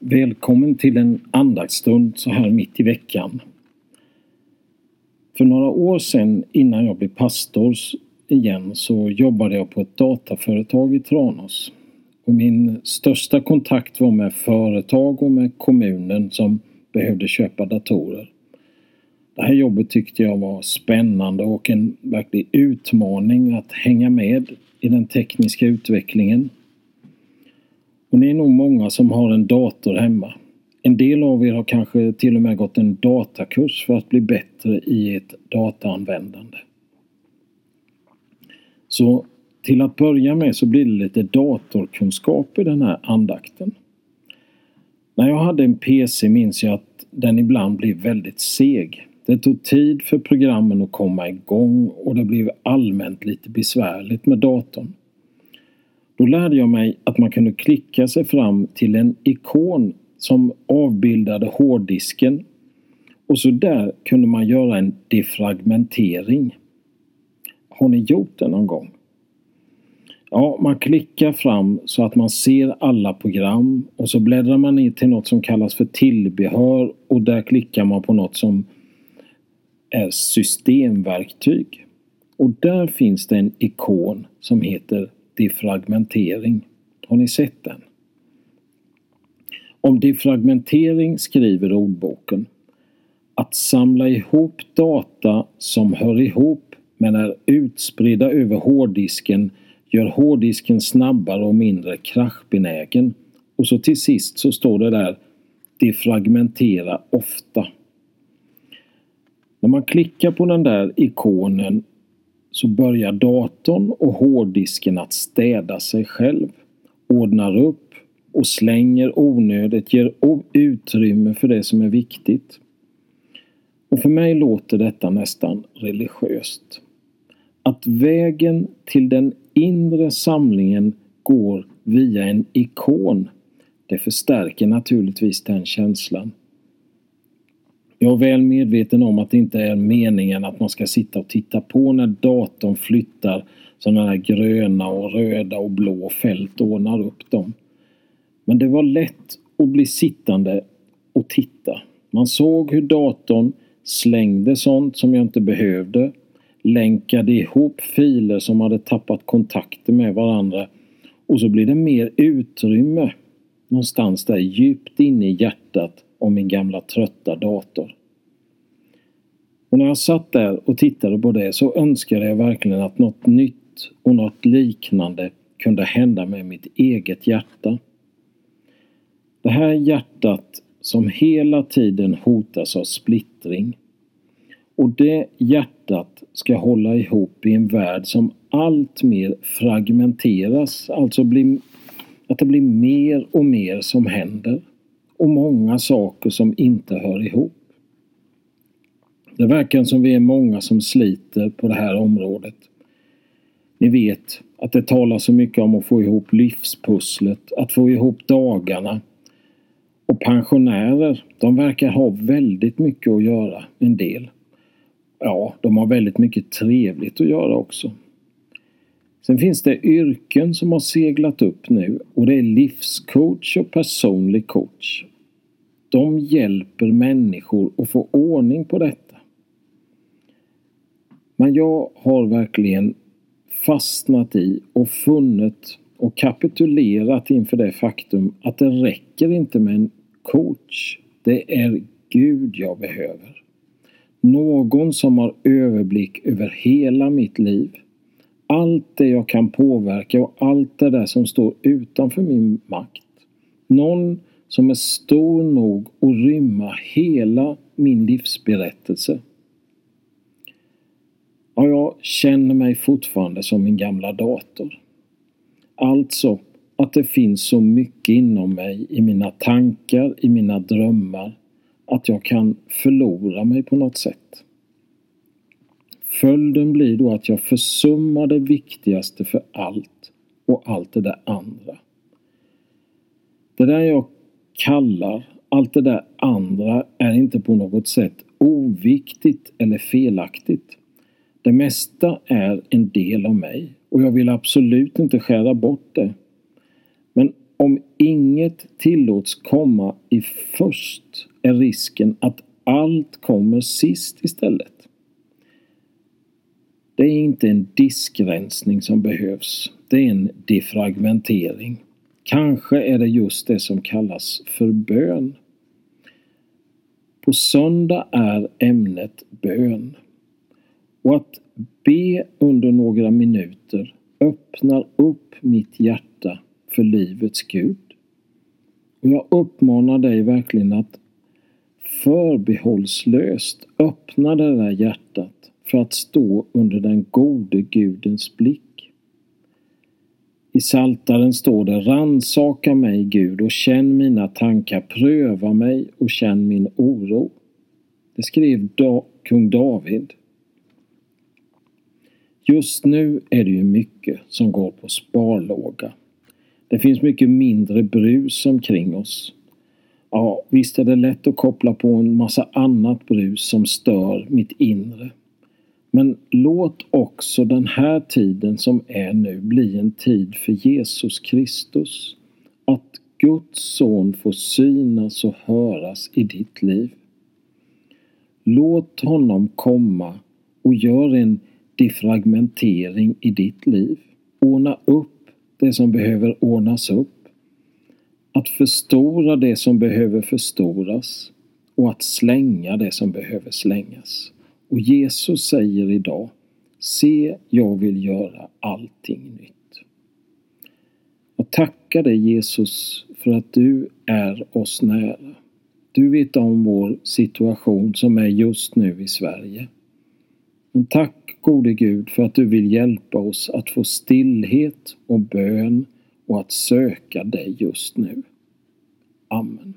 Välkommen till en andaktsstund så här mitt i veckan. För några år sedan innan jag blev pastor igen så jobbade jag på ett dataföretag i Tranås. Och min största kontakt var med företag och med kommunen som behövde köpa datorer. Det här jobbet tyckte jag var spännande och en verklig utmaning att hänga med i den tekniska utvecklingen. Och ni är nog många som har en dator hemma. En del av er har kanske till och med gått en datakurs för att bli bättre i ert dataanvändande. Så till att börja med så blir det lite datorkunskap i den här andakten. När jag hade en PC minns jag att den ibland blev väldigt seg. Det tog tid för programmen att komma igång och det blev allmänt lite besvärligt med datorn. Då lärde jag mig att man kunde klicka sig fram till en ikon som avbildade hårddisken och så där kunde man göra en defragmentering. Har ni gjort det någon gång? Ja, man klickar fram så att man ser alla program och så bläddrar man ner till något som kallas för tillbehör och där klickar man på något som är systemverktyg. Och där finns det en ikon som heter defragmentering. Har ni sett den? Om defragmentering skriver ordboken att samla ihop data som hör ihop men är utspridda över hårddisken gör hårddisken snabbare och mindre kraschbenägen. Och så till sist så står det där defragmentera ofta. När man klickar på den där ikonen så börjar datorn och hårddisken att städa sig själv, ordnar upp och slänger onödigt, ger utrymme för det som är viktigt. Och för mig låter detta nästan religiöst. Att vägen till den inre samlingen går via en ikon, det förstärker naturligtvis den känslan. Jag är väl medveten om att det inte är meningen att man ska sitta och titta på när datorn flyttar sådana här gröna och röda och blå fält och ordnar upp dem. Men det var lätt att bli sittande och titta. Man såg hur datorn slängde sånt som jag inte behövde, länkade ihop filer som hade tappat kontakter med varandra och så blir det mer utrymme någonstans där djupt inne i hjärtat om min gamla trötta dator. Och när jag satt där och tittade på det så önskade jag verkligen att något nytt och något liknande kunde hända med mitt eget hjärta. Det här hjärtat som hela tiden hotas av splittring. Och det hjärtat ska hålla ihop i en värld som allt mer fragmenteras, alltså blir, att det blir mer och mer som händer och många saker som inte hör ihop. Det verkar som vi är många som sliter på det här området. Ni vet att det talas så mycket om att få ihop livspusslet, att få ihop dagarna. Och pensionärer, de verkar ha väldigt mycket att göra, en del. Ja, de har väldigt mycket trevligt att göra också. Sen finns det yrken som har seglat upp nu och det är livscoach och personlig coach. De hjälper människor att få ordning på detta. Men jag har verkligen fastnat i och funnit och kapitulerat inför det faktum att det räcker inte med en coach. Det är Gud jag behöver. Någon som har överblick över hela mitt liv. Allt det jag kan påverka och allt det där som står utanför min makt. Någon som är stor nog att rymma hela min livsberättelse. Ja, jag känner mig fortfarande som min gamla dator. Alltså att det finns så mycket inom mig, i mina tankar, i mina drömmar, att jag kan förlora mig på något sätt. Följden blir då att jag försummar det viktigaste för allt och allt det där andra. Det där jag kallar allt det där andra är inte på något sätt oviktigt eller felaktigt. Det mesta är en del av mig och jag vill absolut inte skära bort det. Men om inget tillåts komma i först är risken att allt kommer sist istället. Det är inte en diskrensning som behövs. Det är en defragmentering. Kanske är det just det som kallas för bön. På söndag är ämnet bön. Och att be under några minuter öppnar upp mitt hjärta för livets Gud. Och jag uppmanar dig verkligen att förbehållslöst öppna det där hjärtat för att stå under den gode Gudens blick. I Saltaren står det Ransaka mig Gud och känn mina tankar, pröva mig och känn min oro. Det skrev da kung David. Just nu är det ju mycket som går på sparlåga. Det finns mycket mindre brus omkring oss. Ja, visst är det lätt att koppla på en massa annat brus som stör mitt inre. Men låt också den här tiden som är nu bli en tid för Jesus Kristus. Att Guds son får synas och höras i ditt liv. Låt honom komma och gör en defragmentering i ditt liv. Ordna upp det som behöver ordnas upp. Att förstora det som behöver förstoras och att slänga det som behöver slängas. Och Jesus säger idag Se, jag vill göra allting nytt. Jag tackar dig Jesus för att du är oss nära. Du vet om vår situation som är just nu i Sverige. Men tack gode Gud för att du vill hjälpa oss att få stillhet och bön och att söka dig just nu. Amen.